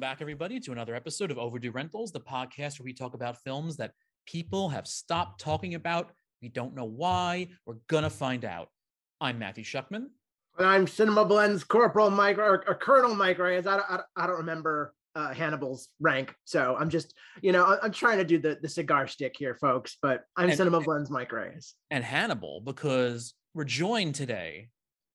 Welcome back, everybody, to another episode of Overdue Rentals, the podcast where we talk about films that people have stopped talking about. We don't know why. We're going to find out. I'm Matthew Shuckman. And I'm CinemaBlend's Corporal Mike or, or Colonel Mike Reyes. I don't, I, don't remember uh, Hannibal's rank. So I'm just, you know, I'm trying to do the, the cigar stick here, folks, but I'm And- CinemaBlend's Mike Reyes. And Hannibal, because we're joined today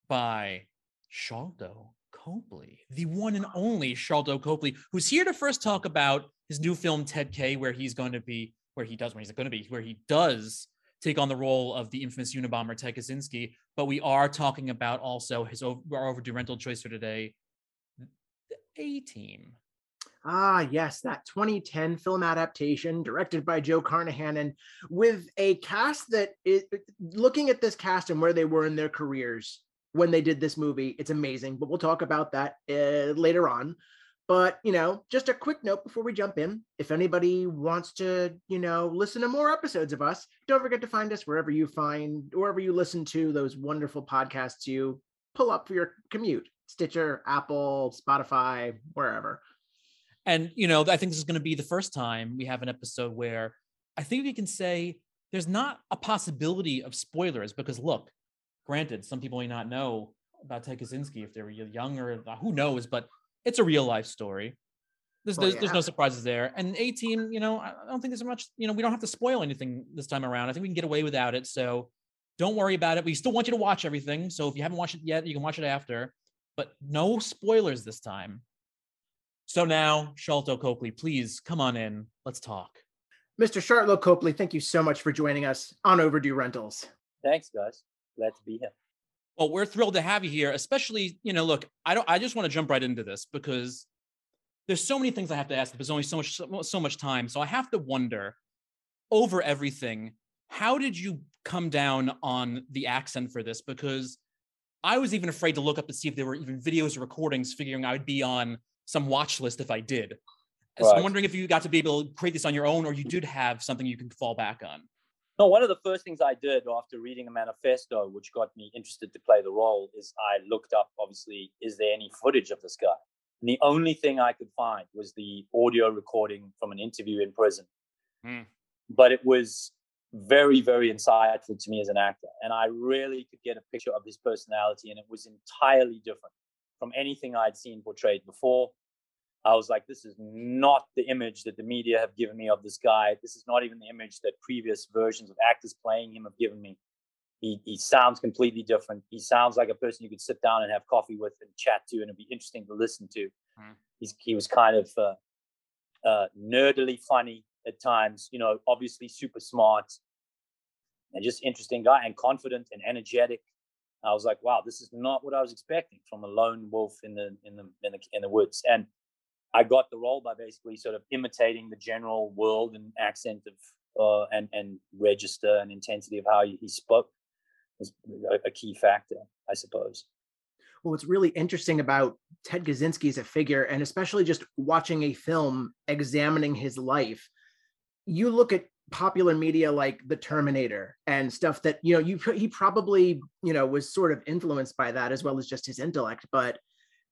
by Sharlto Copley, the one and only Sharlto Copley, who's here to first talk about his new film Ted K, where he's going to be, where he does, where he's going to be, where he does take on the role of the infamous Unabomber Ted Kaczynski. But we are talking about also his ov- our overdue rental choice for today, the A Team. Ah, yes, that 2010 film adaptation directed by Joe Carnahan and with a cast that is looking at this cast and where they were in their careers when they did this movie, it's amazing. But we'll talk about that uh, later on. But, you know, just a quick note before we jump in. If anybody wants to, you know, listen to more episodes of us, don't forget to find us wherever you find, wherever you listen to those wonderful podcasts you pull up for your commute Stitcher, Apple, Spotify, wherever. And you know, I think this is going to be the first time we have an episode where I think we can say there's not a possibility of spoilers because look, granted, some people may not know about Ted Kaczynski if they were young or uh, who knows, but it's a real life story. There's, Oh, there's, there's no surprises there. And A Team, you know, I I don't think there's much, you know, we don't have to spoil anything this time around. I think we can get away without it. So don't worry about it. We still want you to watch everything. So if you haven't watched it yet, you can watch it after, but no spoilers this time. So now, Sharlto Copley, please come on in. Let's talk. Mr. Sharlto Copley, thank you so much for joining us on Overdue Rentals. Thanks, guys. Glad to be here. Well, we're thrilled to have you here, especially, you know, look, I don't I just want to jump right into this because there's so many things I have to ask, but there's only so much so, so much time. So I have to wonder over everything, how did you come down on the accent for this? Because I was even afraid to look up to see if there were even videos or recordings, figuring I would be on some watch list if I did. So I'm wondering if you got to be able to create this on your own or you did have something you can fall back on. No, one of the first things I did after reading a manifesto, which got me interested to play the role, is I looked up, obviously, is there any footage of this guy? And the only thing I could find was the audio recording from an interview in prison. Hmm. But it was very, very insightful to me as an actor. And I really could get a picture of his personality, and it was entirely different from anything I'd seen portrayed before. I was like, this is not the image that the media have given me of this guy. This is not even the image that previous versions of actors playing him have given me. He, he sounds completely different. He sounds like a person you could sit down and have coffee with and chat to, and it'd be interesting to listen to. Hmm. He's, he was kind of uh, uh, nerdily funny at times, you know, obviously super smart and just interesting guy and confident and energetic. I was like, wow, this is not what I was expecting from a lone wolf in the in the in the, in the woods. And I got the role by basically sort of imitating the general world and accent of uh, and and register and intensity of how he spoke was a, a key factor, I suppose. Well, what's really interesting about Ted Kaczynski as a figure, and especially just watching a film examining his life, you look at popular media like The Terminator and stuff that you know you he probably you know was sort of influenced by that as well as just his intellect, but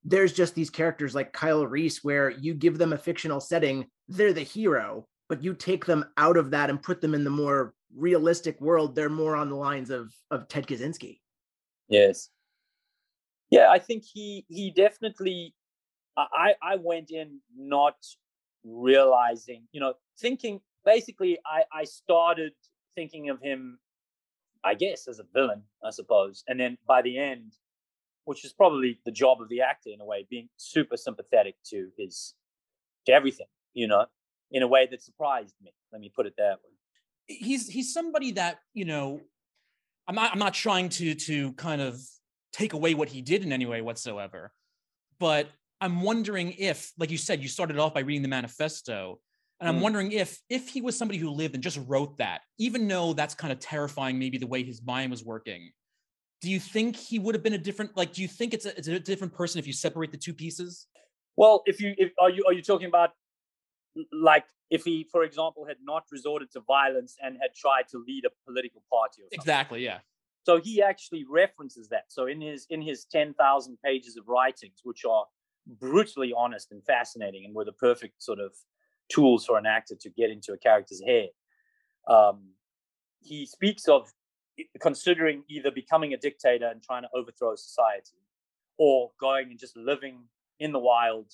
there's just these characters like Kyle Reese where you give them a fictional setting, they're the hero, but you take them out of that and put them in the more realistic world, they're more on the lines of of Ted Kaczynski. Yes. Yeah, I think he he definitely I I went in not realizing, you know, thinking basically I I started thinking of him I guess as a villain, I suppose. And then by the end, which is probably the job of the actor in a way, being super sympathetic to his to everything, you know, in a way that surprised me. Let me put it that way. he's he's somebody that you know i'm not i'm not trying to to kind of take away what he did in any way whatsoever but i'm wondering if like you said you started off by reading the manifesto and i'm Mm. wondering if if he was somebody who lived and just wrote that even though that's kind of terrifying maybe the way his mind was working do you think he would have been a different like do you think it's a, it's a different person if you separate the two pieces Well, if you if, are you are you talking about like if he, for example, had not resorted to violence and had tried to lead a political party or something? exactly yeah So he actually references that. So in his in his ten thousand pages of writings, which are brutally honest and fascinating and were the perfect sort of tools for an actor to get into a character's head. Um, he speaks of considering either becoming a dictator and trying to overthrow society or going and just living in the wild,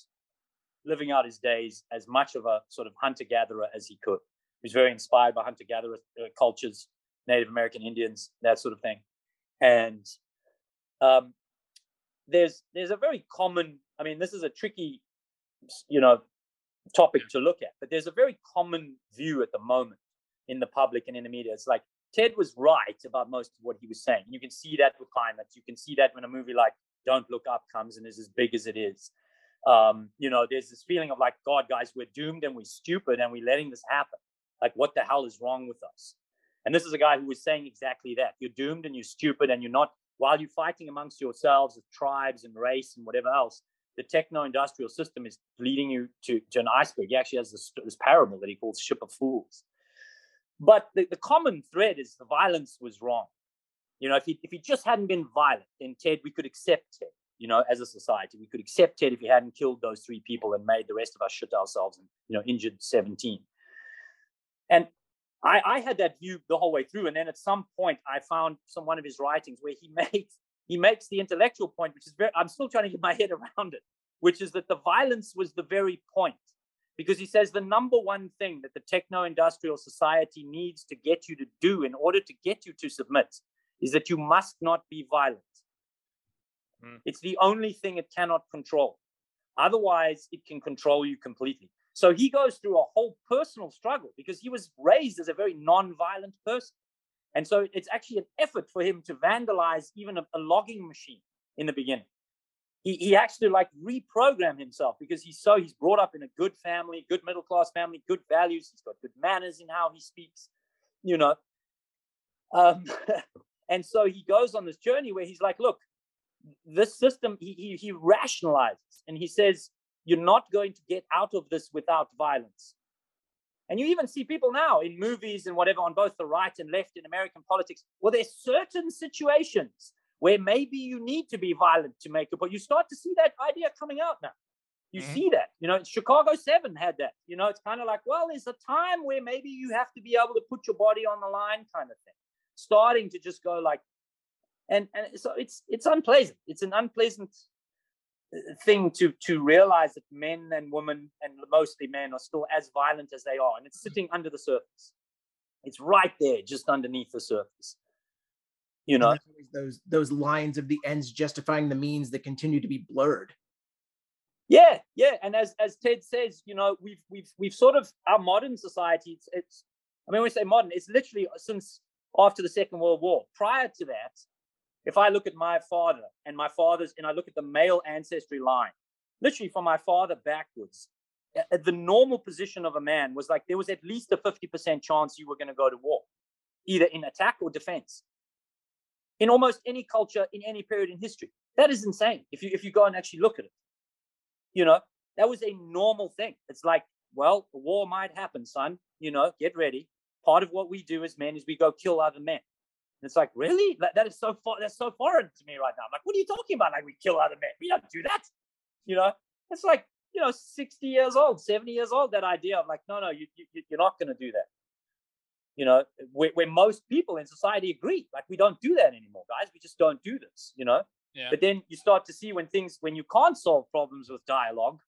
living out his days as much of a sort of hunter gatherer as he could. He was very inspired by hunter gatherer uh, cultures, Native American Indians, that sort of thing. And um, there's there's a very common. I mean, this is a tricky, you know, topic to look at, but there's a very common view at the moment in the public and in the media. It's like Ted was right about most of what he was saying. You can see that with climate. You can see that when a movie like Don't Look Up comes and is as big as it is. Um, you know, there's this feeling of like, God, guys, we're doomed and we're stupid and we're letting this happen. Like, what the hell is wrong with us? And this is a guy who was saying exactly that. You're doomed and you're stupid and you're not, while you're fighting amongst yourselves with tribes and race and whatever else, the techno-industrial system is leading you to, to an iceberg. He actually has this, this parable that he calls Ship of Fools. But the, the common thread is the violence was wrong. You know, if he, if he just hadn't been violent, then Ted, we could accept Ted, you know, as a society. We could accept Ted if he hadn't killed those three people and made the rest of us shit ourselves and, you know, injured 17. And I, I had that view the whole way through. And then at some point, I found some one of his writings where he makes he makes the intellectual point, which is very I'm still trying to get my head around it, which is that the violence was the very point. Because he says the number one thing that the techno industrial society needs to get you to do in order to get you to submit is that you must not be violent. Mm. It's the only thing it cannot control. Otherwise, it can control you completely. So he goes through a whole personal struggle because he was raised as a very non-violent person. And so it's actually an effort for him to vandalize even a, a logging machine in the beginning. He, he has to like reprogram himself because he's so he's brought up in a good family, good middle class family, good values. He's got good manners in how he speaks, you know. Um, and so he goes on this journey where he's like, look, this system, he, he, he rationalizes and he says, you're not going to get out of this without violence. And you even see people now in movies and whatever on both the right and left in American politics. Well, there's certain situations where maybe you need to be violent to make it, but you start to see that idea coming out now. You mm-hmm. see that, you know, Chicago 7 had that. You know, it's kind of like, well, there's a time where maybe you have to be able to put your body on the line, kind of thing. Starting to just go like, and and so it's it's unpleasant. It's an unpleasant thing to to realize that men and women and mostly men are still as violent as they are and it's sitting under the surface it's right there just underneath the surface you know? those those lines of the ends justifying the means that continue to be blurred. Yeah yeah and as as ted says you know we've we've we've sort of our modern society it's, it's i mean when we say modern it's literally uh, since after the second world war. Prior to that if I look at my father and my father's, and I look at the male ancestry line, literally from my father backwards, the normal position of a man was like there was at least a 50% chance you were going to go to war, either in attack or defense. In almost any culture, in any period in history. That is insane. If you if you go and actually look at it. You know, that was a normal thing. It's like, well, war might happen, son. You know, get ready. Part of what we do as men is we go kill other men. And it's like, really? That, that is so far. That's so foreign to me right now. I'm like, what are you talking about? Like, we kill other men. We don't do that. You know, it's like, you know, 60 years old, 70 years old, that idea of like, no, no, you, you, you're not going to do that. You know, where, where most people in society agree, like, we don't do that anymore, guys. We just don't do this, you know? Yeah. But then you start to see when things, when you can't solve problems with dialogue,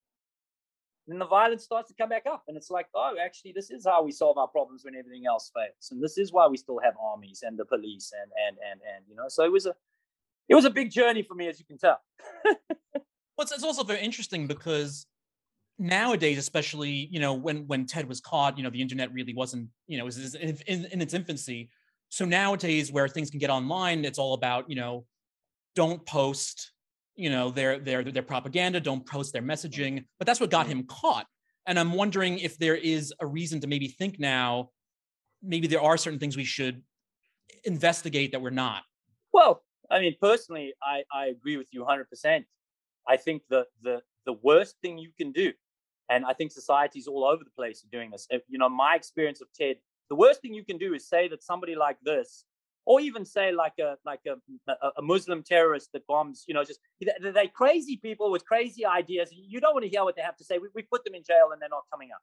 then the violence starts to come back up and it's like oh actually this is how we solve our problems when everything else fails and this is why we still have armies and the police and and and and you know so it was a it was a big journey for me as you can tell well it's, it's also very interesting because nowadays especially you know when when ted was caught you know the internet really wasn't you know was in, in, in its infancy. So nowadays where things can get online it's all about you know don't post you know their their their propaganda don't post their messaging. But that's what got him caught. And i'm wondering if there is a reason to maybe think now maybe there are certain things we should investigate that we're not. Well i mean personally i i agree with you 100% i think the the the worst thing you can do and i think societies all over the place are doing this. You know my experience of ted the worst thing you can do is say that somebody like this or even say like a like a, a muslim terrorist that bombs you know just they're crazy people with crazy ideas. You don't want to hear what they have to say. We, we put them in jail and they're not coming out.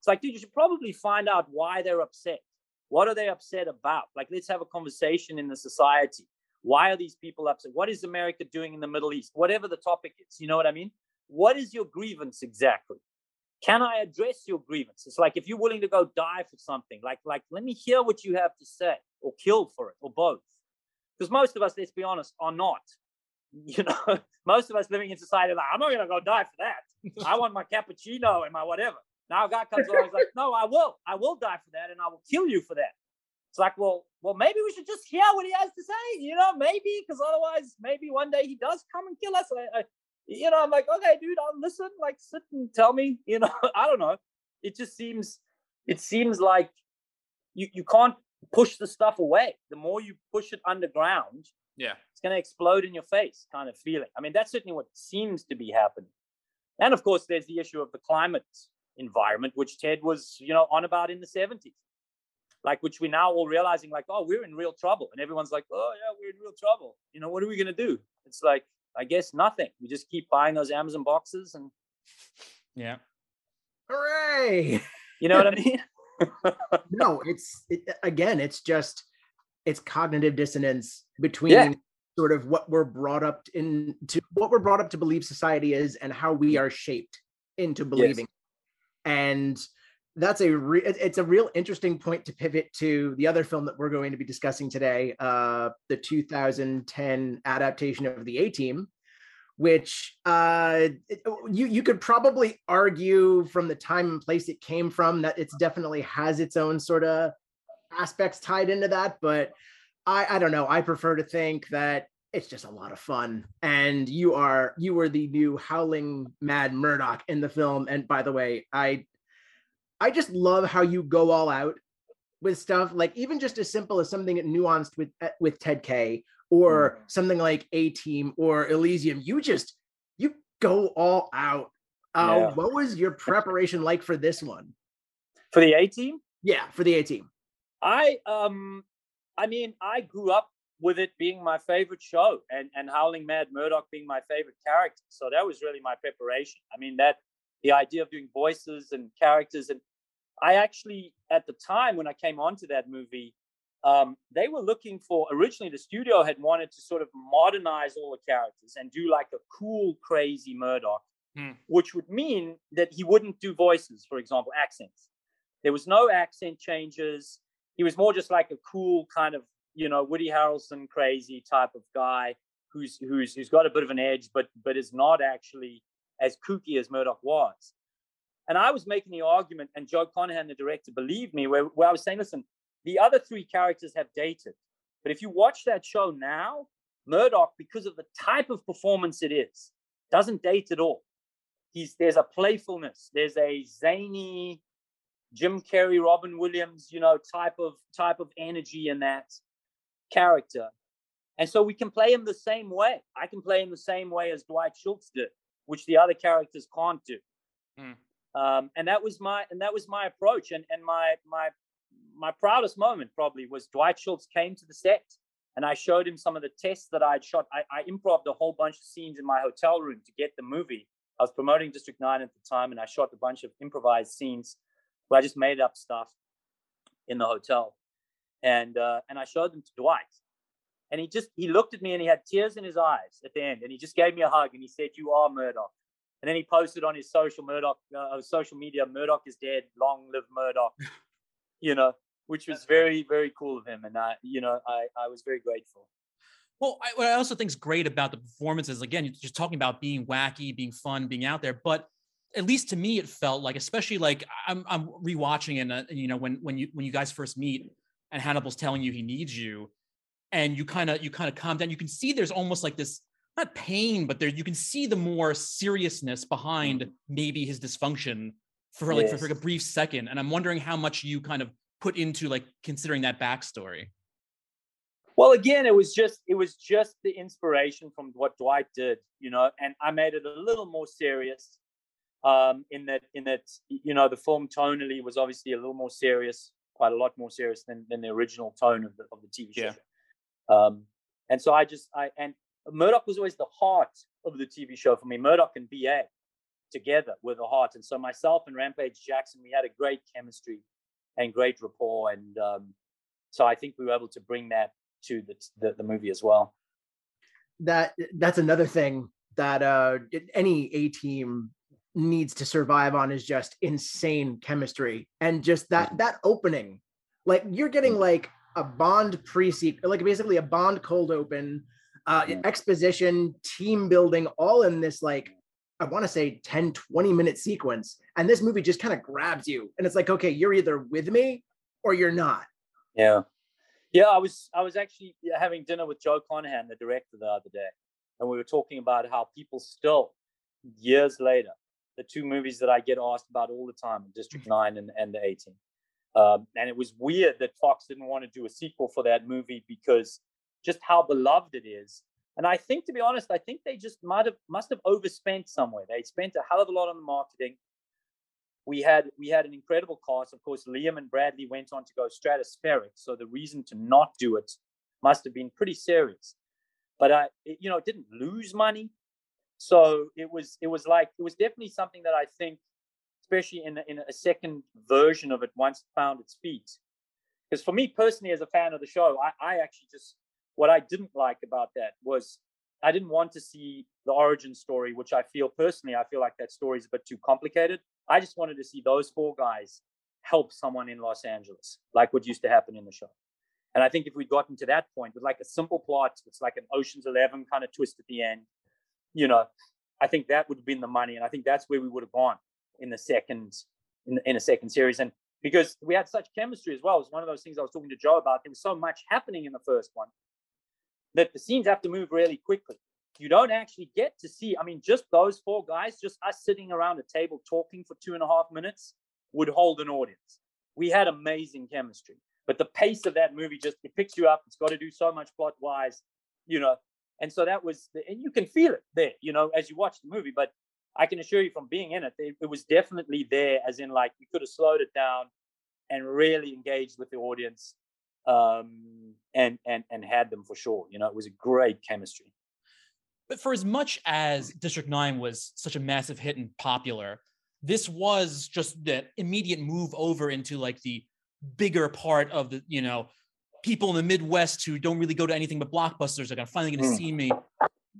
It's like dude you should probably find out why they're upset. What are they upset about? Like let's have a conversation in the society. Why are these people upset? What is america doing in the middle east? Whatever the topic is you know what i mean what is your grievance exactly? Can i address your grievance? It's like if you're willing to go die for something like like let me hear what you have to say or kill for it or both. Because most of us let's be honest are not you know? Most of us living in society like i'm not to go die for that. I want my cappuccino and my whatever. Now a guy comes along he's like no i will. I will die for that and i will kill you for that. It's like well well maybe we should just hear what he has to say you know maybe because otherwise maybe one day he does come and kill us. I, I, you know, I'm like, okay, dude, I'll listen, like sit and tell me, you know, I don't know. It just seems, it seems like you, you can't push the stuff away. The more you push it underground, yeah, it's going to explode in your face kind of feeling. I mean, that's certainly what seems to be happening. And of course, there's the issue of the climate environment, which Ted was, you know, on about in the 70s. Like, which we now all realizing, like, oh, we're in real trouble. And everyone's like, oh, yeah, we're in real trouble. You know, what are we going to do? It's like, I guess nothing. We just keep buying those Amazon boxes and yeah. Hooray! You know what I mean? no, it's it, again, it's just it's cognitive dissonance between yeah. sort of what we're brought up in to what we're brought up to believe society is and how we are shaped into believing. Yes. And that's a re- it's a real interesting point to pivot to the other film that we're going to be discussing today, uh, the 2010 adaptation of the A Team, which uh, it, you you could probably argue from the time and place it came from that it's definitely has its own sort of aspects tied into that, but I I don't know. I prefer to think that it's just a lot of fun and you are you were the new howling mad murdock in the film and by the way i I just love how you go all out with stuff like even just as simple as something nuanced with eh, with Ted K or mm. something like A Team or Elysium. You just you go all out. Uh, yeah. What was your preparation like for this one? For the A Team? Yeah, for the A Team. I um, I mean, I grew up with it being my favorite show and and Howling Mad Murdock being my favorite character. So that was really my preparation. I mean that the idea of doing voices and characters. And I actually, at the time when I came onto that movie, um, they were looking for originally the studio had wanted to sort of modernize all the characters and do like a cool, crazy Murdock, hmm. which would mean that he wouldn't do voices, for example, accents. There was no accent changes. He was more just like a cool kind of, you know, Woody Harrelson crazy type of guy who's who's who's got a bit of an edge, but but is not actually as kooky as Murdock was. And I was making the argument, and Joe Carnahan, the director, believed me, where, where I was saying, listen, the other three characters have dated. But if you watch that show now, Murdock, because of the type of performance it is, doesn't date at all. He's there's a playfulness, there's a zany Jim Carrey, Robin Williams, you know, type of type of energy in that character. And so we can play him the same way. I can play him the same way as Dwight Schultz did which the other characters can't do. Mm. Um, and that was my and that was my approach. And and my my my proudest moment probably was Dwight Schultz came to the set and I showed him some of the tests that I'd shot. I, I improv a whole bunch of scenes in my hotel room to get the movie. I was promoting District 9 at the time and I shot a bunch of improvised scenes where I just made up stuff in the hotel. And uh, and I showed them to Dwight and he just he looked at me and he had tears in his eyes at the end. And he just gave me a hug and he said you are Murdock." and then he posted on his social murdock uh, social media "Murdock is dead. Long live Murdock." you know which was very very cool of him. And i you know i i was very grateful. Well I, what i also think is great about the performances again you're just talking about being wacky being fun being out there. But at least to me it felt like especially like i'm i'm rewatching and uh, you know when when you when you guys first meet and hannibal's telling you he needs you and you kind of you kind of calm down you can see there's almost like this not pain but there you can see the more seriousness behind mm. maybe his dysfunction for like yes. for, for, a brief second and i'm wondering how much you kind of put into like considering that backstory well again it was just it was just the inspiration from what dwight did you know and i made it a little more serious um in that in that you know the film tonally was obviously a little more serious quite a lot more serious than, than the original tone of the of the TV show. Yeah. Um, and so I just I and Murdock was always the heart of the TV show for me. Murdock and BA together were the heart. And so myself and Rampage Jackson, we had a great chemistry and great rapport. And um, so I think we were able to bring that to the, the, the movie as well. That that's another thing that uh, any A team needs to survive on is just insane chemistry and just that that opening like you're getting mm. like a bond pre-sequel like basically a bond cold open uh exposition team building all in this like i want to say 10 20 minute sequence. And this movie just kind of grabs you. And it's like okay you're either with me or you're not. Yeah. Yeah i was i was actually having dinner with joe carnahan the director the other day. And we were talking about how people still years later the two movies that I get asked about all the time, District mm-hmm. 9 and, and The Team. Um, and it was weird that Fox didn't want to do a sequel for that movie because just how beloved it is. And I think, to be honest, I think they just might have must have overspent somewhere. They spent a hell of a lot on the marketing. We had we had an incredible cast. Of course, Liam and Bradley went on to go stratospheric. So the reason to not do it must have been pretty serious. But I, it, you know, it didn't lose money so it was it was like it was definitely something that I think, especially in in a second version of it, once it found its feet. Because for me personally, as a fan of the show, I, I actually just what I didn't like about that was I didn't want to see the origin story, which I feel personally, I feel like that story is a bit too complicated. I just wanted to see those four guys help someone in Los Angeles, like what used to happen in the show. And I think if we'd gotten to that point with like a simple plot, it's like an Ocean's Eleven kind of twist at the end, you know, I think that would have been the money, and I think that's where we would have gone in the second in, in a second series. And because we had such chemistry as well, it was one of those things I was talking to Joe about. There was so much happening in the first one that the scenes have to move really quickly. You don't actually get to see. I mean, just those four guys, just us sitting around a table talking for two and a half minutes, would hold an audience. We had amazing chemistry, but the pace of that movie just it picks you up. It's got to do so much plot wise, you know. And so that was, the, and you can feel it there, you know, as you watch the movie. But I can assure you from being in it, it, it was definitely there, as in like you could have slowed it down and really engaged with the audience um, and and and had them for sure. You know, it was a great chemistry. But for as much as District Nine was such a massive hit and popular, this was just the immediate move over into like the bigger part of the you know people in the Midwest who don't really go to anything but blockbusters are gonna finally going to mm. see me.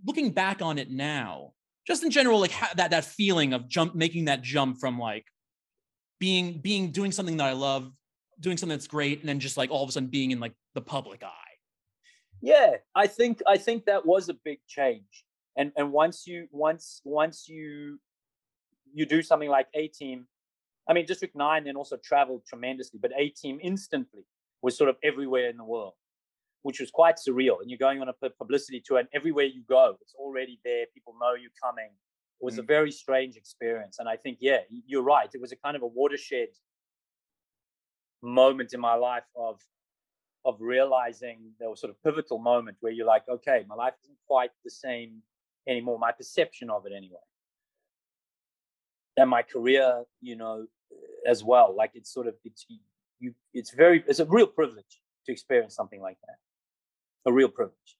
Looking back on it now, just in general, like that that feeling of jump, making that jump from like being being doing something that I love, doing something that's great, and then just like all of a sudden being in like the public eye. Yeah, I think I think that was a big change. And and once you once once you you do something like A Team, I mean District Nine then also traveled tremendously, but A Team instantly was sort of everywhere in the world, which was quite surreal. And you're going on a publicity tour, and everywhere you go, it's already there. People know you're coming. It was mm. a very strange experience. And I think, yeah, you're right. It was a kind of a watershed moment in my life of of realizing there was sort of pivotal moment where you're like, okay, my life isn't quite the same anymore. My perception of it, anyway, and my career, you know, as well. Like it's sort of it's you it's very it's a real privilege to experience something like that a real privilege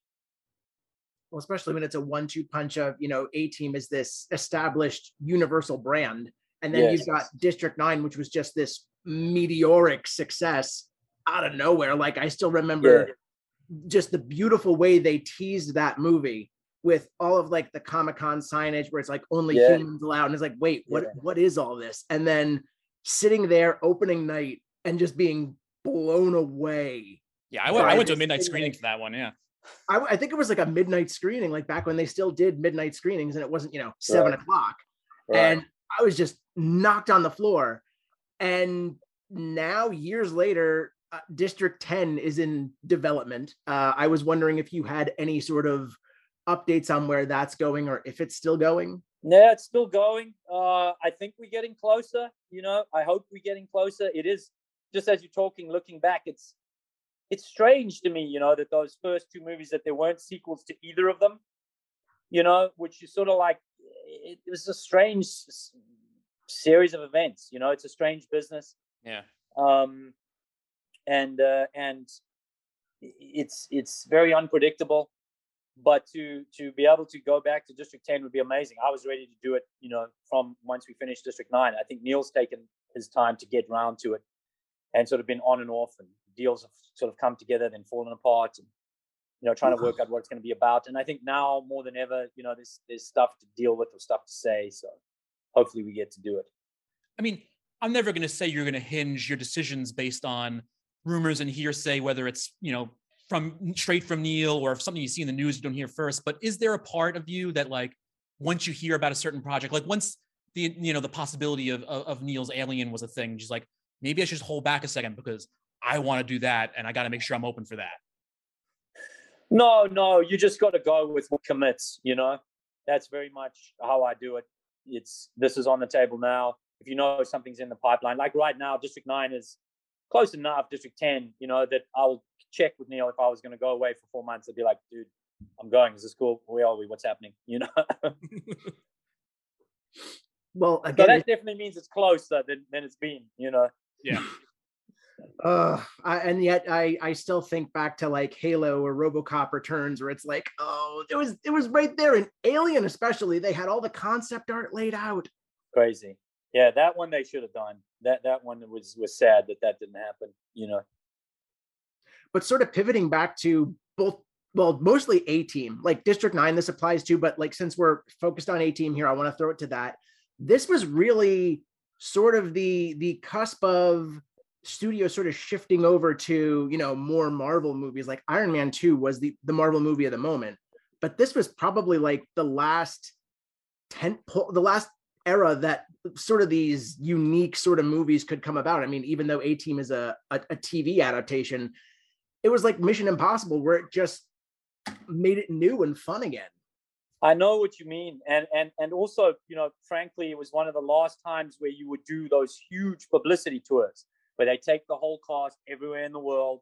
well especially when it's a one-two punch of you know a team is this established universal brand and then yes. you've got district 9 which was just this meteoric success out of nowhere like i still remember yeah. just the beautiful way they teased that movie with all of like the comic-con signage where it's like only yeah. humans allowed and it's like wait what yeah. what is all this and then sitting there opening night and just being blown away. Yeah, I went, I went to a midnight screening for that one. Yeah. I, I, think it was like a midnight screening, like back when they still did midnight screenings and it wasn't, you know, seven right. o'clock. Right. And I was just knocked on the floor. And now, years later, uh, District 10 is in development. Uh, I was wondering if you had any sort of updates on where that's going or if it's still going. Yeah, it's still going. Uh, I think we're getting closer. You know, I hope we're getting closer. It is just as you're talking, looking back, it's it's strange to me, you know, that those first two movies that there weren't sequels to either of them, you know, which is sort of like it, was a strange series of events. You know, it's a strange business. Yeah. Um, and uh, and it's it's very unpredictable. But to to be able to go back to District Ten would be amazing. I was ready to do it, you know, from once we finished District Nine. I think Neill's taken his time to get round to it, and sort of been on and off, and deals have sort of come together, then fallen apart, and you know, trying to work out what it's going to be about. And I think now more than ever, you know, there's there's stuff to deal with or stuff to say. So hopefully we get to do it. I mean, I'm never going to say you're going to hinge your decisions based on rumors and hearsay, whether it's you know from straight from Neill or if something you see in the news you don't hear first. But is there a part of you that like once you hear about a certain project, like once the you know the possibility of of, of Neill's Alien was a thing, just like maybe I should just hold back a second because I want to do that and I got to make sure I'm open for that. No, no, you just got to go with what commits. You know, that's very much how I do it. It's this is on the table now. If you know something's in the pipeline, like right now, District Nine is close enough. District Ten, you know, that I'll check with Neill if I was going to go away for four months. I'd be like, dude, I'm going. Is this cool? Where are we? What's happening? You know. well, again, so that definitely means it's closer than than it's been. You know. Yeah. Uh I, and yet i i still think back to like halo or robocop returns where it's like oh it was it was right there. And alien especially they had all the concept art laid out. Crazy. Yeah that one they should have done. That that one was was sad that that didn't happen you know? But sort of pivoting back to both well mostly a team like district 9 this applies to but like since we're focused on a team here i want to throw it to that. This was really sort of the the cusp of studio sort of shifting over to you know more marvel movies. Like iron man 2 was the the marvel movie of the moment but this was probably like the last tent pole the last era that sort of these unique sort of movies could come about. I mean even though a team is a, a, a tv adaptation it was like mission impossible where it just made it new and fun again. I know what you mean, and and and also, you know, frankly, it was one of the last times where you would do those huge publicity tours where they take the whole cast everywhere in the world.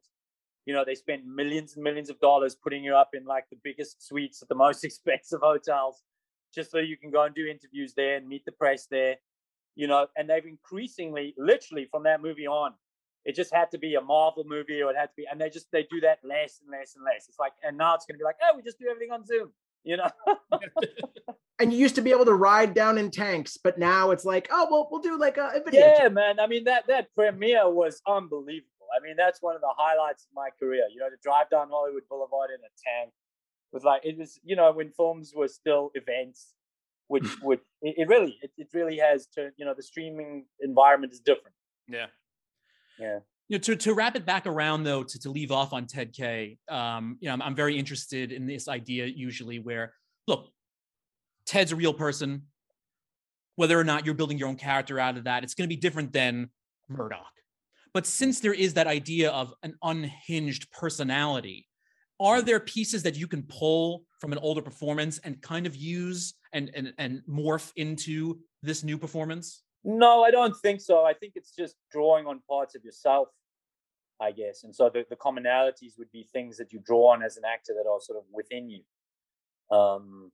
You know, they spend millions and millions of dollars putting you up in like the biggest suites at the most expensive hotels, just so you can go and do interviews there and meet the press there. You know, and they've increasingly, literally from that movie on, it just had to be a Marvel movie or it had to be, and they just they do that less and less and less. It's like, and now it's going to be like, oh, we just do everything on Zoom. You know. and you used to be able to ride down in tanks, but now it's like, oh well, we'll do like a, a video. Yeah, man. I mean that that premiere was unbelievable. I mean that's one of the highlights of my career. You know, to drive down Hollywood Boulevard in a tank was like it was. You know, when films were still events, which would it, it, really it, it really has turned. You know, the streaming environment is different. Yeah. Yeah. You know, to, to wrap it back around though, to, to leave off on Ted K, um, you know, I'm, I'm very interested in this idea usually where, look, Ted's a real person. Whether or not you're building your own character out of that, it's going to be different than Murdock. But since there is that idea of an unhinged personality, are there pieces that you can pull from an older performance and kind of use and and, and morph into this new performance? No, I don't think so. I think it's just drawing on parts of yourself, I guess. And so the, the commonalities would be things that you draw on as an actor that are sort of within you. Um,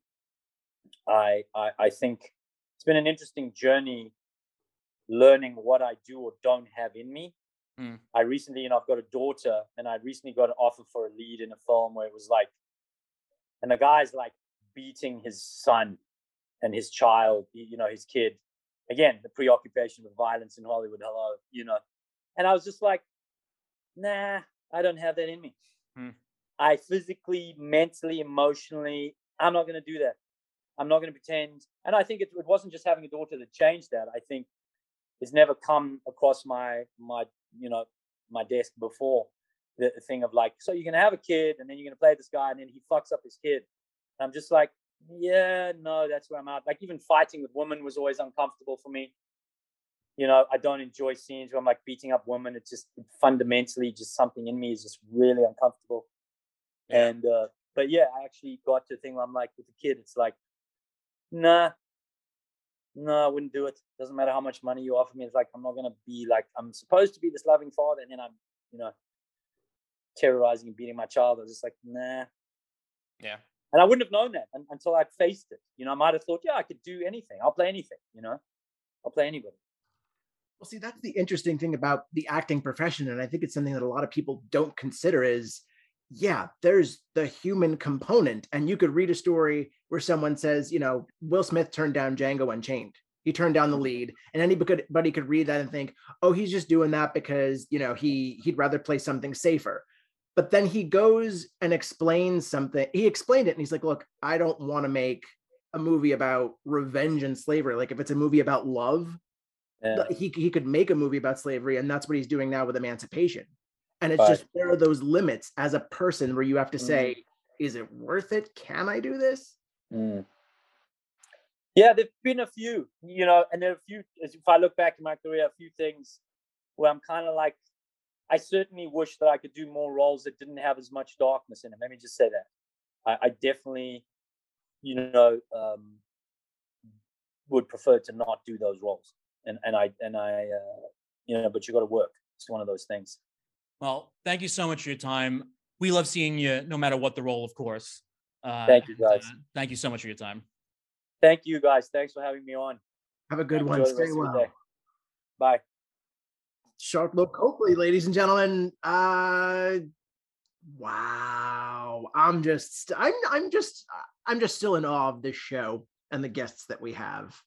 I, I, I think it's been an interesting journey learning what I do or don't have in me. Mm. I recently, you know, I've got a daughter, and I recently got an offer for a lead in a film where it was like, and the guy's like beating his son and his child, you know, his kid. Again, the preoccupation with violence in Hollywood. Hello, you know, and I was just like, nah, I don't have that in me. Mm. I physically, mentally, emotionally, I'm not going to do that. I'm not going to pretend. And I think it, it wasn't just having a daughter that changed that. I think it's never come across my my you know my desk before the, the thing of like, so you're going to have a kid and then you're going to play this guy and then he fucks up his kid. And I'm just like, yeah, no, that's where I'm at. Like even fighting with women was always uncomfortable for me. You know, I don't enjoy scenes where I'm like beating up women. It's just fundamentally just something in me is just really uncomfortable. Yeah. And uh, but yeah, I actually got to a thing where I'm like with the kid, it's like nah, no, I wouldn't do it. Doesn't matter how much money you offer me. It's like I'm not gonna be like I'm supposed to be this loving father, and then I'm, you know, terrorizing and beating my child. I was just like, nah. Yeah. And I wouldn't have known that until I'd faced it. You know, I might have thought, yeah, I could do anything. I'll play anything. You know, I'll play anybody. Well, see, that's the interesting thing about the acting profession. And I think it's something that a lot of people don't consider is yeah, there's the human component. And you could read a story where someone says, you know, Will Smith turned down Django Unchained. He turned down the mm-hmm. lead, and anybody could read that and think, oh, he's just doing that because you know he he'd rather play something safer. But then he goes and explains something. He explained it, and he's like, look, I don't want to make a movie about revenge and slavery. Like if it's a movie about love, yeah. he he could make a movie about slavery, and that's what he's doing now with Emancipation. And it's but, just there are those limits as a person where you have to say, mm. is it worth it? Can I do this? Mm. Yeah, there've been a few, you know, and there are a few. If I look back in my career, a few things where I'm kind of like, I certainly wish that I could do more roles that didn't have as much darkness in them. Let me just say that. I, I definitely, you know, um, would prefer to not do those roles, and and I and I, uh, you know, but you got to work. It's one of those things. Well, thank you so much for your time. We love seeing you, no matter what the role, of course. Uh, thank you, guys. Uh, thank you so much for your time. Thank you, guys. Thanks for having me on. Have a good one. Stay well. Bye. Sharlto Copley, ladies and gentlemen. Uh, wow. I'm just, I'm, I'm just, I'm just still in awe of this show and the guests that we have.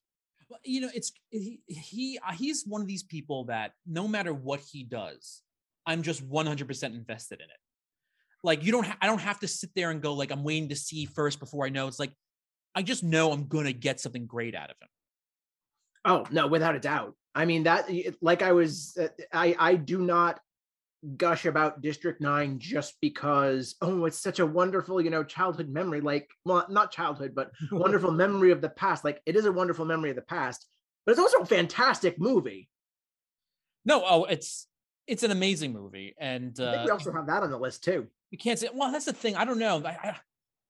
Well, you know, it's he, he he's one of these people that no matter what he does, I'm just 100% invested in it. Like you don't, ha- I don't have to sit there and go like I'm waiting to see first before I know. It's like I just know I'm gonna get something great out of him. Oh no, without a doubt. I mean that, like I was, uh, I I do not gush about District Nine just because oh it's such a wonderful you know childhood memory. Like well not childhood but wonderful memory of the past. Like it is a wonderful memory of the past, but it's also a fantastic movie. No, oh it's it's an amazing movie, and uh, we also have that on the list too. We can't say. Well, that's the thing. I don't know. I, I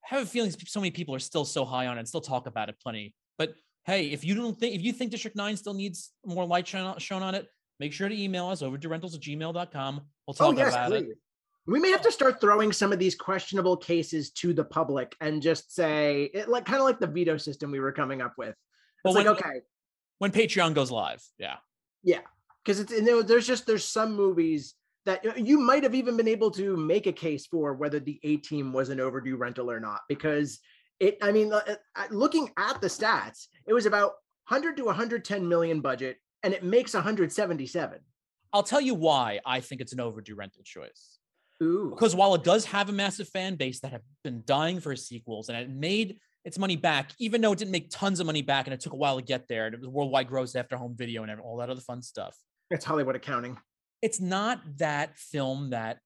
have a feeling so many people are still so high on it and still talk about it plenty. But hey, if you don't think if you think District Nine still needs more light shown, shown on it, make sure to email us over to rentals at gmail.com. We'll oh, talk oh, yes, about please. it. We may have to oh. start throwing some of these questionable cases to the public and just say it like kind of like the veto system we were coming up with. It's well, like, okay. When Patreon goes live. Yeah. Yeah because it's you know, there's just there's some movies that you might have even been able to make a case for whether the A team was an overdue rental or not because it I mean uh, uh, looking at the stats it was about 100 to 110 million budget and it makes 177. I'll tell you why I think it's an overdue rental choice. Ooh. Because while it does have a massive fan base that have been dying for sequels and it made its money back, even though it didn't make tons of money back and it took a while to get there, and it was worldwide gross after home video and all that other fun stuff. It's Hollywood accounting. It's not that film that,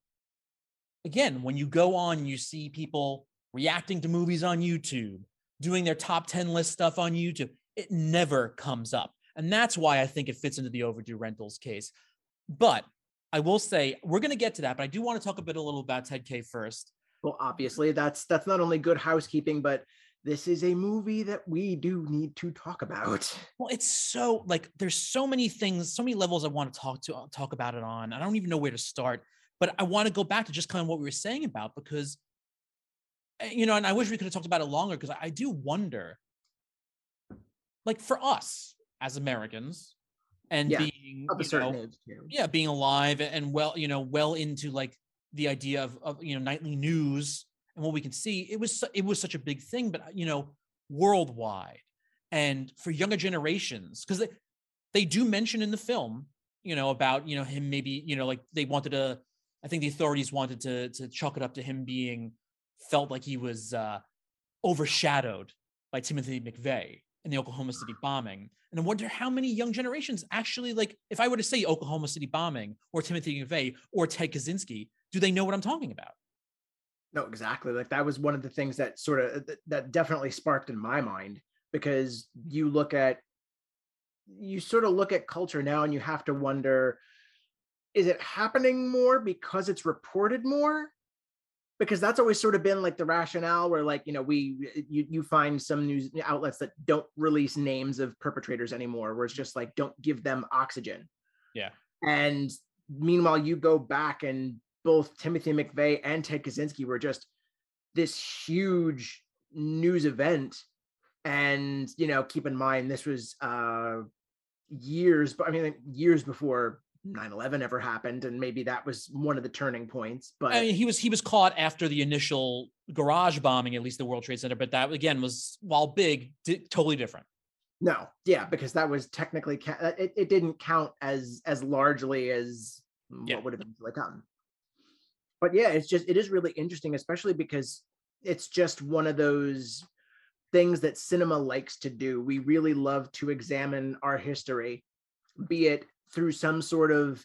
again, when you go on, you see people reacting to movies on YouTube, doing their top 10 list stuff on YouTube. It never comes up. And that's why I think it fits into the overdue rentals case. But I will say we're going to get to that, but I do want to talk a bit a little about Ted K first. Well, obviously that's that's not only good housekeeping, but this is a movie that we do need to talk about. Well, it's so like there's so many things, so many levels I want to talk to talk about it on. I don't even know where to start, but I want to go back to just kind of what we were saying about because you know, and I wish we could have talked about it longer because I, I do wonder, like for us as Americans, and yeah, being of a certain know, age too. yeah, being alive and well, you know, well into like the idea of, of you know nightly news and what we can see, it was it was such a big thing, but you know, worldwide and for younger generations, because they, they do mention in the film, you know, about you know him maybe you know like they wanted to, I think the authorities wanted to to chalk it up to him being felt like he was uh, overshadowed by Timothy McVeigh in the Oklahoma City bombing. And I wonder how many young generations actually like, if I were to say Oklahoma City bombing or Timothy McVeigh or Ted Kaczynski, do they know what I'm talking about? No, exactly. Like that was one of the things that sort of that definitely sparked in my mind because you look at you sort of look at culture now and you have to wonder is it happening more because it's reported more because that's always sort of been like the rationale where like you know we you, you find some news outlets that don't release names of perpetrators anymore where it's just like don't give them oxygen yeah and meanwhile you go back and both Timothy McVeigh and Ted Kaczynski were just this huge news event. And, you know, keep in mind, this was uh, years, but I mean, years before 9-11 ever happened and maybe that was one of the turning points but I mean, he was he was caught after the initial garage bombing at least the world trade center but that again was while big di- totally different. No yeah because that was technically ca- it, it didn't count as as largely as Yeah. what would have been come but yeah it's just it is really interesting especially because it's just one of those things that cinema likes to do. We really love to examine our history be it through some sort of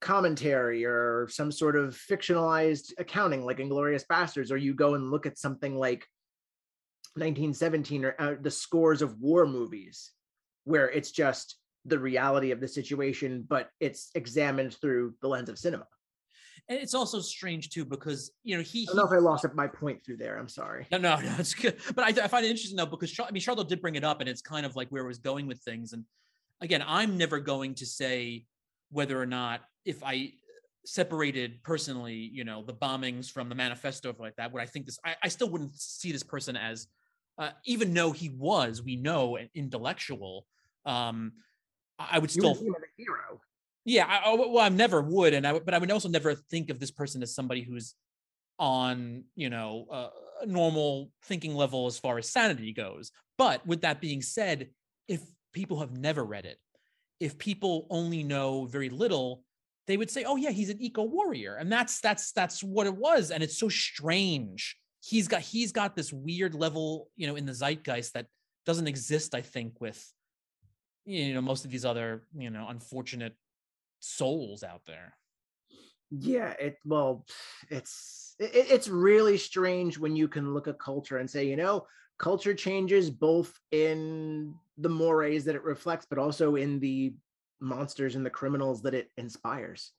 commentary or some sort of fictionalized accounting like inglorious bastards or you go and look at something like 1917 or uh, the scores of war movies where it's just the reality of the situation but it's examined through the lens of cinema and it's also strange too because you know he, i don't know he if i lost my point through there i'm sorry No, no, no, it's good. But I, I find it interesting though because I mean, Sharlto did bring it up, and it's kind of like where I was going with things. And again, I'm never going to say whether or not if I separated personally, you know, the bombings from the manifesto or like that. Would I think this? I, I still wouldn't see this person as, uh, even though he was, we know, an intellectual. Um, I would you still him a hero yeah, I, I- well, I never would, and I but I would also never think of this person as somebody who's on you know uh, a normal thinking level as far as sanity goes. But with that being said, if people have never read it, if people only know very little, they would say, "Oh yeah, he's an eco warrior," and that's that's that's what it was, and it's so strange. He's got he's got this weird level, you know, in the zeitgeist that doesn't exist. I think with you know most of these other you know unfortunate souls out there. yeah it well it's it, it's really strange when you can look at culture and say you know culture changes both in the mores that it reflects but also in the monsters and the criminals that it inspires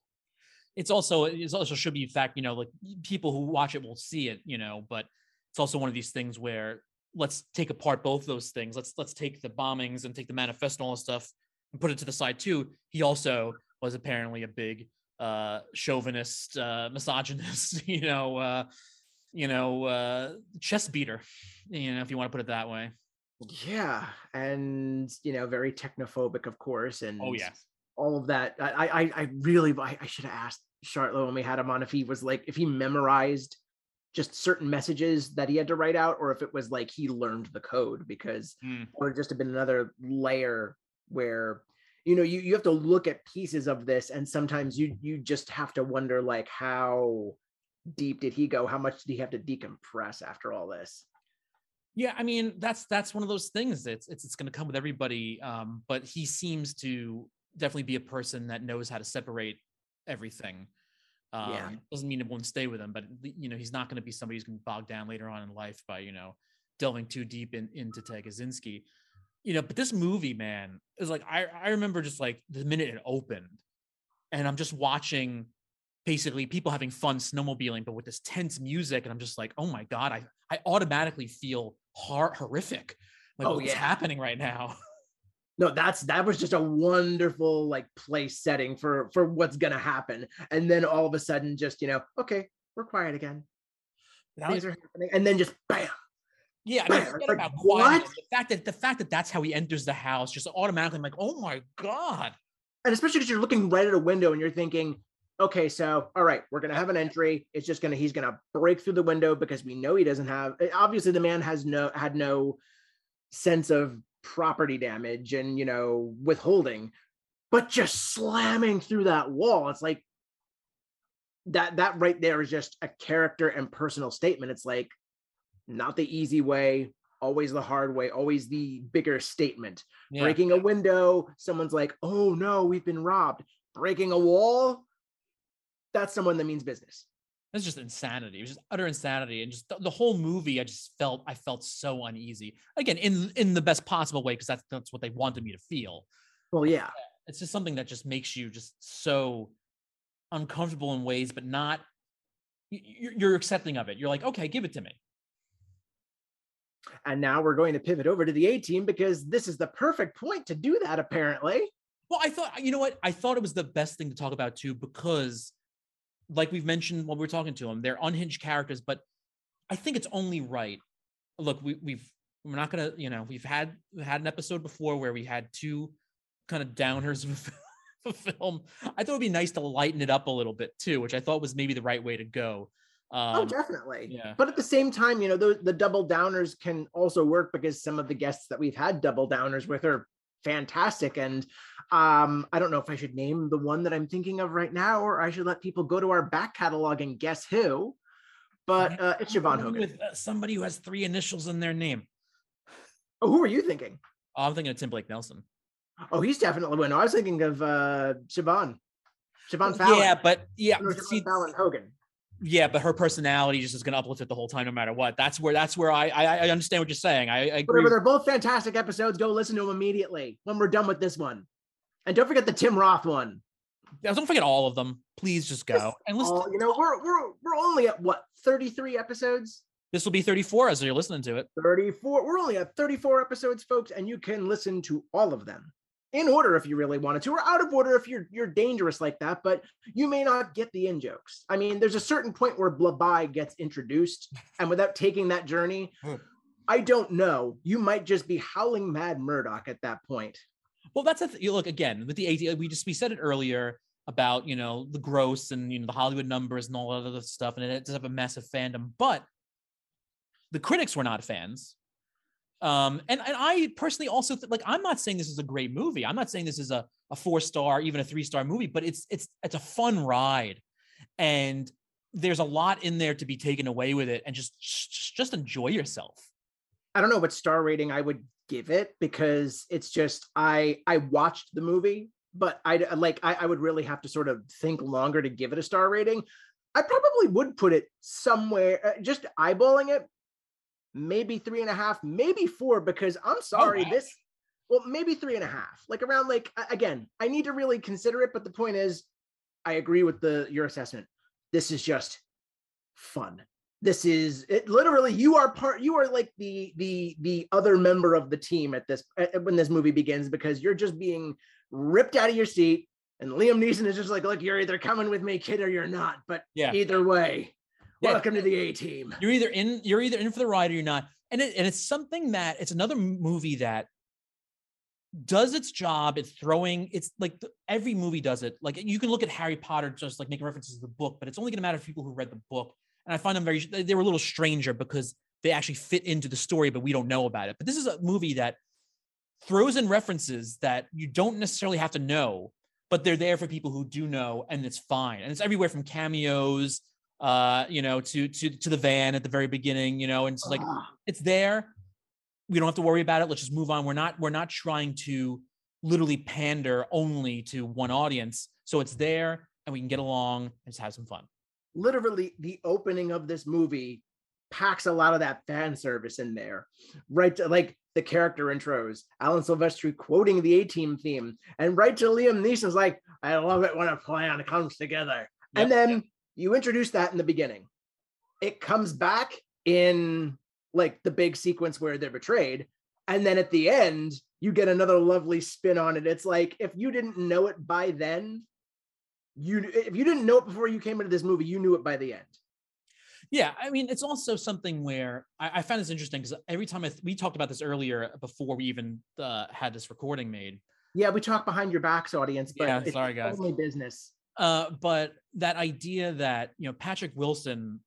It's also it's also should be in fact you know like people who watch it will see it you know, but it's also one of these things where let's take apart both those things. Let's let's take the bombings and take the manifesto and all this stuff and put it to the side too. He also was apparently a big uh chauvinist, uh misogynist, you know, uh you know, uh chest beater, you know, if you want to put it that way. yeah and you know very technophobic of course and Oh yes. all of that i i i really i, I should have asked Sharlto when we had him on if he was like if he memorized just certain messages that he had to write out or if it was like he learned the code because Mm. would just have been another layer where you know you, you have to look at pieces of this and sometimes you you just have to wonder like how deep did he go how much did he have to decompress after all this Yeah, I mean that's that's one of those things. It's it's it's going to come with everybody. Um, but he seems to definitely be a person that knows how to separate everything. Um, Yeah. Doesn't mean it won't stay with him, but you know he's not going to be somebody who's going to bog down later on in life by you know delving too deep in, into Ted You know, but this movie, man, is like I I remember just like the minute it opened, and I'm just watching basically people having fun snowmobiling, but with this tense music, and I'm just like, oh my god, I I automatically feel hor- horrific. Like Oh, what's yeah. happening right now? no that's that was just a wonderful like place setting for for what's gonna happen and then all of a sudden just you know okay we're quiet again That things was- are happening and then just bam yeah, I mean, bam, forget like, about quiet. what? The fact that the fact that that's how he enters the house, just automatically, I'm like, oh my god. and especially because you're looking right at a window and you're thinking okay so all right we're gonna have an entry. It's just gonna he's gonna break through the window because we know he doesn't have eh, obviously the man has no had no sense of property damage and you know withholding but just slamming through that wall it's like that that right there is just a character and personal statement. It's like not the easy way always the hard way always the bigger statement. Yeah. breaking a window someone's like oh no we've been robbed. Breaking a wall that's someone that means business That's just insanity. It was just utter insanity, and just the, the whole movie. I just felt I felt so uneasy. Again, in in the best possible way, because that's that's what they wanted me to feel. well yeah It's just something that just makes you just so uncomfortable in ways, but not. y- y- You're accepting of it. You're like, okay, give it to me. and now we're going to pivot over to the a team because this is the perfect point to do that apparently Well, I thought, you know what? I thought it was the best thing to talk about too, because like we've mentioned when we were talking to them, they're unhinged characters, but I think it's only right. Look, we, we've, we're not gonna, you know, we've had we had an episode before where we had two kind of downers of a film. I thought it'd be nice to lighten it up a little bit too, which I thought was maybe the right way to go. oh, Um, definitely. yeah. But at the same time, you know, the, the double downers can also work because some of the guests that we've had double downers with are fantastic. And um, I don't know if I should name the one that I'm thinking of right now, or I should let people go to our back catalog and guess who. But uh, it's Siobhan Hogan. with uh, somebody who has three initials in their name. Oh, who are you thinking? Oh, I'm thinking of Tim Blake Nelson. Oh, he's definitely one. I was thinking of uh Siobhan. Siobhan Fallon. Yeah, but yeah, No, see, Fallon Hogan. yeah, but her personality just is going to uplift it the whole time, no matter what. That's where that's where I I, I understand what you're saying. I, I agree. Whatever, they're both fantastic episodes. Go listen to them immediately when we're done with this one. And don't forget the Tim Roth one. Yeah, Don't forget all of them. Please just go Just and listen. Oh, you know, we're we're we're only at what 33 episodes? This will be 34 as you're listening to it. 34. We're only at 34 episodes, folks, and you can listen to all of them in order if you really wanted to, or out of order if you're you're dangerous like that. But you may not get the in jokes. I mean, there's a certain point where Blabai gets introduced, and without taking that journey, Hmm. I don't know. You might just be howling mad Murdock at that point. Well, that's a th- you look again with the AT. We just we said it earlier about you know the gross and you know the Hollywood numbers and all that other stuff, and it does have a massive fandom. But the critics were not fans. Um, and and I personally also th- like I'm not saying this is a great movie. I'm not saying this is a a four star, even a three star movie, but it's it's it's a fun ride, and there's a lot in there to be taken away with it, and just, just enjoy yourself. I don't know what star rating I would give it because it's just I I watched the movie, but I like I, I would really have to sort of think longer to give it a star rating. I probably would put it somewhere, uh, just eyeballing it, maybe three and a half, maybe four, because I'm sorry, wow. this well, maybe three and a half, like around like again, I need to really consider it, but the point is, I agree with the your assessment. This is just fun this is it literally you are part you are like the the the other member of the team at this at, when this movie begins because you're just being ripped out of your seat and liam neeson is just like look you're either coming with me kid or you're not but Yeah. either way Yeah. welcome to the a team you're either in you're either in for the ride or you're not and it, and it's something that it's another movie that does its job it's throwing it's like the, every movie does it like you can look at harry potter just like making references to the book but it's only going to matter for people who read the book and i find them very they were a little stranger because they actually fit into the story but we don't know about it. But this is a movie that throws in references that you don't necessarily have to know but they're there for people who do know and it's fine. And it's everywhere from cameos uh you know to to to the van at the very beginning you know and it's like Ah, it's there. We don't have to worry about it. Let's just move on. We're not we're not trying to literally pander only to one audience. So it's there and we can get along and just have some fun literally the opening of this movie packs a lot of that fan service in there right to, like the character intros alan silvestri quoting the a-team theme and right to liam neeson's like i love it when a plan comes together. And Yep, then you introduce that in the beginning. It comes back in like the big sequence where they're betrayed and then at the end you get another lovely spin on it. It's like if you didn't know it by then you if you didn't know it before you came into this movie you knew it by the end yeah i mean it's also something where i, I found this interesting because every time I th- we talked about this earlier before we even uh, had this recording made yeah we talk behind your backs audience but Yeah, it's sorry, guys. only business Uh, but that idea that you know Patrick Wilson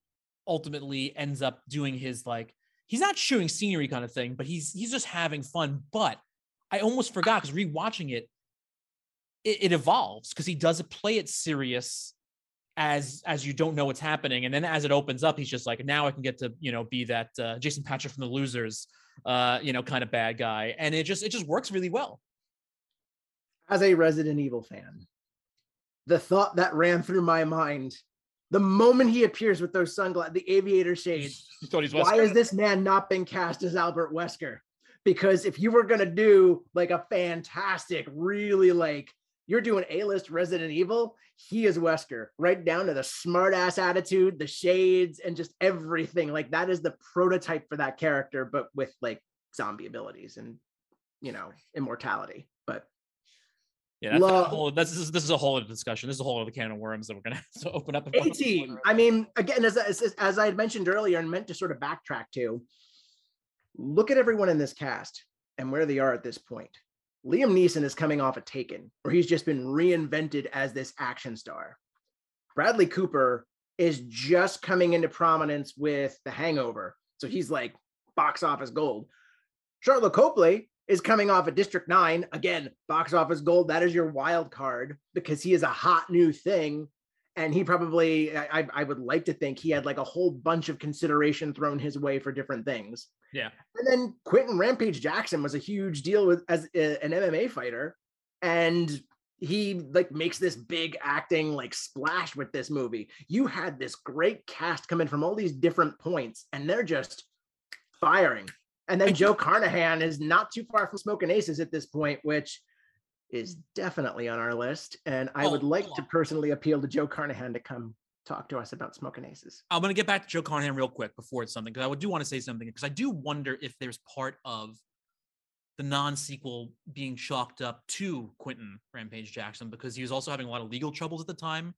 ultimately ends up doing his like he's not shooting scenery kind of thing, but he's he's just having fun. But I almost forgot because rewatching it, it, it evolves because he doesn't play it serious as as you don't know what's happening, and then as it opens up, he's just like now I can get to you know be that uh, Jason Patric from the Losers, uh, you know kind of bad guy, and it just it just works really well. as a resident evil fan the thought that ran through my mind the moment he appears with those sunglasses the aviator shades why has this man not been cast as Albert Wesker? Because if you were gonna do like a fantastic, really like you're doing A-list Resident Evil, he is Wesker, right down to the smart ass attitude, the shades, and just everything. Like that is the prototype for that character, but with like zombie abilities and you know immortality. But Yeah, that's, Love- whole, that's this, is, this is a whole other discussion. This is a whole other can of worms that we're gonna have to open up. A team. I mean, again, as, as as I had mentioned earlier, and meant to sort of backtrack to, look at everyone in this cast and where they are at this point. Liam Neeson is coming off a Taken, where he's just been reinvented as this action star. Bradley Cooper is just coming into prominence with The Hangover. So he's like box office gold. Sharlto Copley is coming off a District 9. Again, box office gold. That is your wild card because he is a hot new thing. And he probably, I, I would like to think he had like a whole bunch of consideration thrown his way for different things. Yeah. And then Quinton Rampage Jackson was a huge deal with as uh, a, an MMA fighter. And he like makes this big acting like splash with this movie. You had this great cast come in from all these different points, and they're just firing. And then Joe Carnahan is not too far from Smoking Aces at this point, which is definitely on our list. And I oh, would like to personally appeal to Joe Carnahan to come talk to us about Smoking Aces. I'm going to get back to Joe Carnahan real quick before it's something because I do want to say something because I do wonder if there's part of the non-sequel being chalked up to Quinton Rampage Jackson because he was also having a lot of legal troubles at the time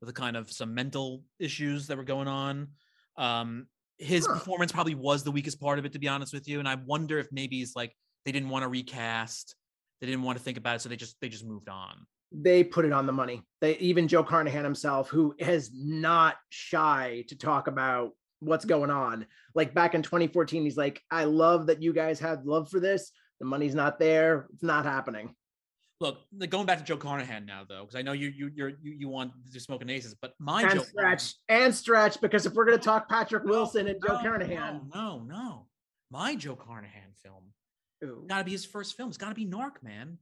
with a kind of some mental issues that were going on. Um, his huh. performance probably was the weakest part of it, to be honest with you. And I wonder if maybe it's like they didn't want to recast, they didn't want to think about it, so they just they just moved on. They put it on the money. They even Joe Carnahan himself, who is not shy to talk about what's going on. Like back in 2014, he's like, I love that you guys have love for this, the money's not there. It's not happening. Look, going back to Joe Carnahan now, though, because I know you you you you want to smoke smoking aces, but my and Joe stretch and stretch because if we're going to talk Patrick Wilson and Joe no, Carnahan, no, no, no, my Joe Carnahan film, got to be his first film. It's got to be Narc, man.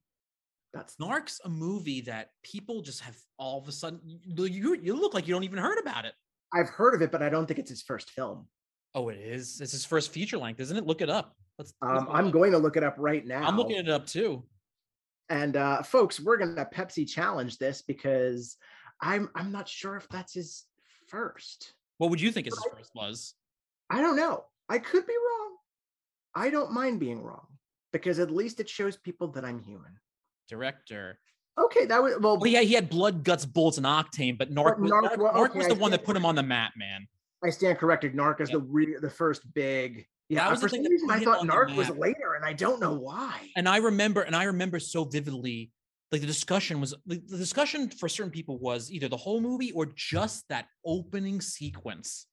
That's Narc's a movie that people just have all of a sudden. You you look like you don't even heard about it. I've heard of it, but I don't think it's his first film. Oh, it is. It's his first feature length, isn't it? Look it up. Let's. let's um, I'm going to look it up right now. I'm looking it up too. And uh, folks, we're going to Pepsi challenge this because I'm I'm not sure if that's his first. What would you think his first was? I don't know. I could be wrong. I don't mind being wrong because at least it shows people that I'm human. Director. Okay, that was well. well yeah, he had blood, guts, bullets, and octane, but Narc, Narc, Narc, Narc okay, was the one that put him on the map, man. I stand corrected. Narc is yep. the re- the first big yeah, that was for some reason I thought Narc was later, and I don't know why. And I remember, and I remember so vividly, like the discussion was the, the discussion for certain people was either the whole movie or just that opening sequence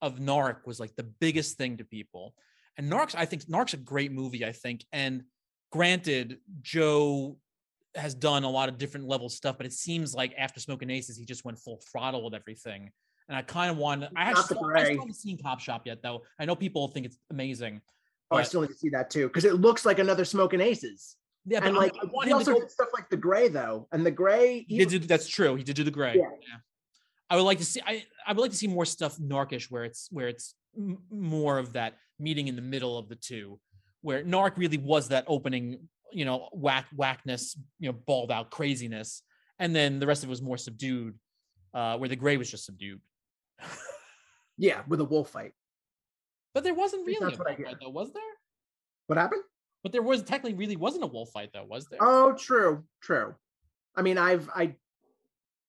of Narc was like the biggest thing to people. And Narc's, I think Narc's a great movie, I think. And granted, Joe has done a lot of different level stuff, but it seems like after Smoking Aces, he just went full throttle with everything and I kind of want. I actually still, I still haven't seen Cop Shop yet, though. I know people think it's amazing. Oh, I still need to see that too because it looks like another Smoking Aces. Yeah, and like I want he also did stuff like the gray though, and the gray. He did do, that's true. He did do the gray. Yeah. yeah. I would like to see. I I would like to see more stuff Narcish where it's where it's m- more of that meeting in the middle of the two, where Narc really was that opening, you know, whack whackness, you know, balled out craziness, and then the rest of it was more subdued, uh, where the gray was just subdued yeah, with a wolf fight. But there wasn't really a wolf fight, though, was there? What happened? But there was technically really wasn't a wolf fight, though, was there? Oh, true, true. I mean, I've I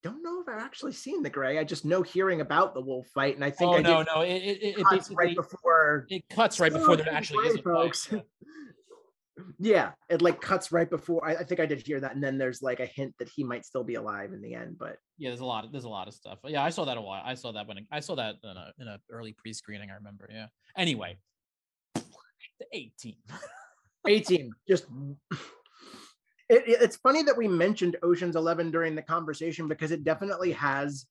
don't know if I've actually seen the gray. I just know hearing about the wolf fight, and I think oh I no, no, it it, it basically right before it cuts right before oh, there actually is a folks. Fight. yeah it like cuts right before I, I, think i did hear that and then there's like a hint that he might still be alive in the end but yeah there's a lot of there's a lot of stuff yeah i saw that a lot i saw that when i saw that in a in a early pre-screening i remember yeah anyway the 18 18 just it, it's funny that we mentioned oceans 11 during the conversation because it definitely has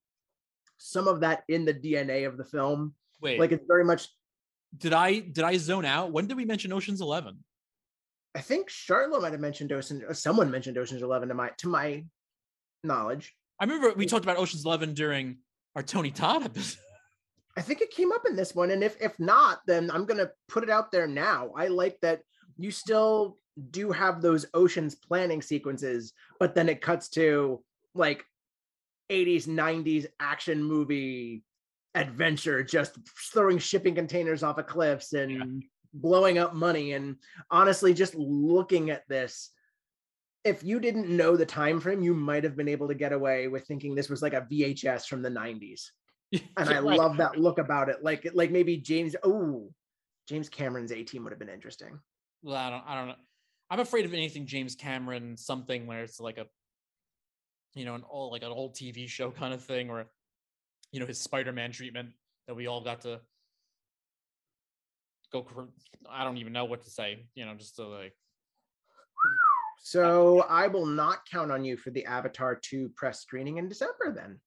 some of that in the dna of the film wait like it's very much did i did i zone out when did we mention oceans 11 I think Sharlto might have mentioned Ocean. Uh, someone mentioned Ocean's Eleven to my to my knowledge. I remember we talked about Ocean's Eleven during our Tony Todd episode. I think it came up in this one, and if if not, then I'm gonna put it out there now. I like that you still do have those oceans planning sequences, but then it cuts to like 80s, 90s action movie adventure, just throwing shipping containers off of cliffs and yeah. blowing up money. And honestly just looking at this if you didn't know the time frame you might have been able to get away with thinking this was like a vhs from the 90s and i right. love that look about it. Like like maybe james oh james cameron's a team would have been interesting. Well i don't i don't know I'm afraid of anything James Cameron, something where it's like a, you know, an old like an old TV show kind of thing, or, you know, his Spider-Man treatment that we all got to go. I don't even know what to say. You know, just to like. So I will not count on you for the Avatar 2 press screening in December then.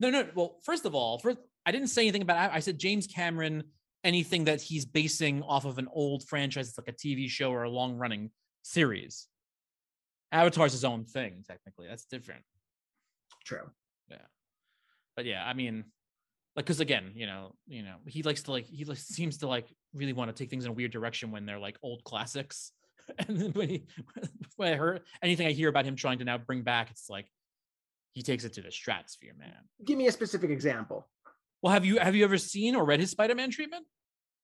No, no. Well, first of all, first I didn't say anything about. I said James Cameron. Anything that he's basing off of an old franchise, it's like a TV show or a long-running series. Avatar's his own thing, technically. That's different. True. Yeah. But yeah, I mean, like, because again, you know, you know, he likes to like he like, seems to like really want to take things in a weird direction when they're like old classics. And then when he when I heard anything I hear about him trying to now bring back, it's like he takes it to the stratosphere, man. Give me a specific example. Well, have you have you ever seen or read his Spider-Man treatment?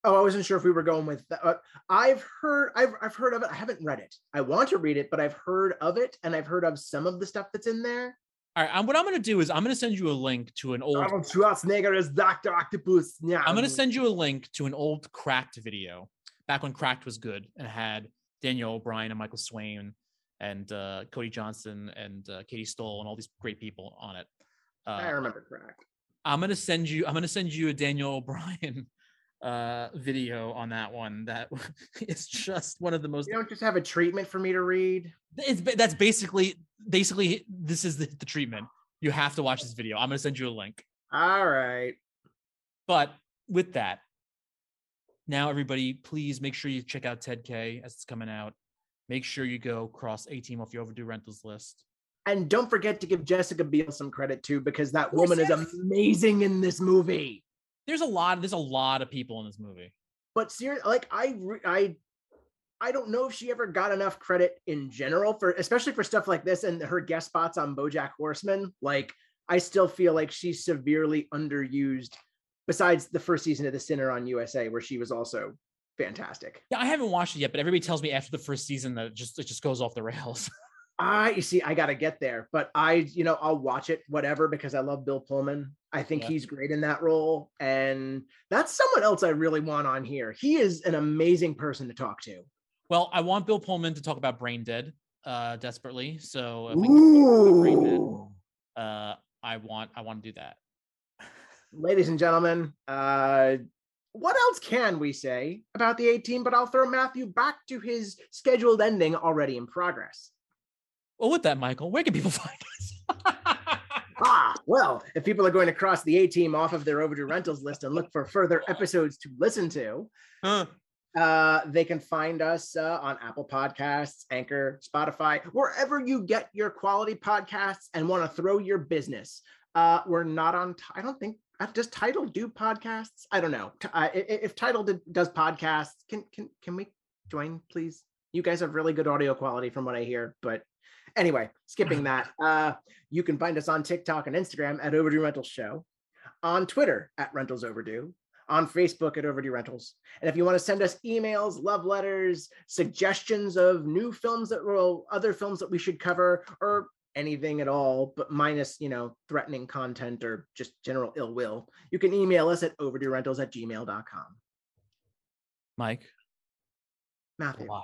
Oh, I wasn't sure if we were going with that. Uh, I've heard I've I've heard of it. I haven't read it. I want to read it, but I've heard of it and I've heard of some of the stuff that's in there. All right, I'm, what I'm going to do is I'm going to send you a link to an old. Arnold Schwarzenegger is Doctor Octopus. Yeah, I'm going to send you a link to an old Cracked video, back when Cracked was good and had Daniel O'Brien and Michael Swaim and uh, Cody Johnston and uh, Katie Stoll and all these great people on it. Uh, I remember Cracked. I'm going to send you. I'm going to send you a Daniel O'Brien uh video on that one that is just one of the most you don't just have a treatment for me to read? It's that's basically basically this is the, the treatment. You have to watch this video. I'm going to send you a link. All right. But with that now everybody please make sure you check out ted k as it's coming out. Make sure you go cross a team off your overdue rentals list. And don't forget to give jessica biel some credit too because that woman is amazing in this movie there's a lot there's a lot of people in this movie. But seriously like i i i don't know if she ever got enough credit in general for especially for stuff like this and her guest spots on bojack horseman like i still feel like she's severely underused besides the first season of the sinner on usa where she was also fantastic. Yeah i haven't watched it yet but everybody tells me after the first season that it just it just goes off the rails I you see, I gotta get there, but I, you know, I'll watch it, whatever, because I love Bill Pullman. I think yeah. he's great in that role, and that's someone else I really want on here. He is an amazing person to talk to. Well, I want Bill Pullman to talk about Brain Dead uh, desperately. So, Ooh. Dead, uh, I want I want to do that. Ladies and gentlemen, uh, what else can we say about the A-Team? But I'll throw Matthew back to his scheduled ending already in progress. Well, with that, Michael, where can people find us? ah, well, if people are going to cross the A team off of their overdue rentals list and look for further episodes to listen to, huh. uh, they can find us uh, on Apple Podcasts, Anchor, Spotify, wherever you get your quality podcasts and want to throw your business. Uh, we're not on, I don't think, uh, does Tidal do podcasts? I don't know. Uh, if Tidal did, does podcasts, can, can, can we join, please? You guys have really good audio quality from what I hear, but Anyway, skipping that, uh, you can find us on TikTok and Instagram at Overdue Rentals Show, on Twitter at Rentals Overdue, on Facebook at Overdue Rentals. And if you want to send us emails, love letters, suggestions of new films that will, other films that we should cover, or anything at all, but minus, you know, threatening content or just general ill will, you can email us at overdue rentals at gmail.com. Mike. Matthew. Why?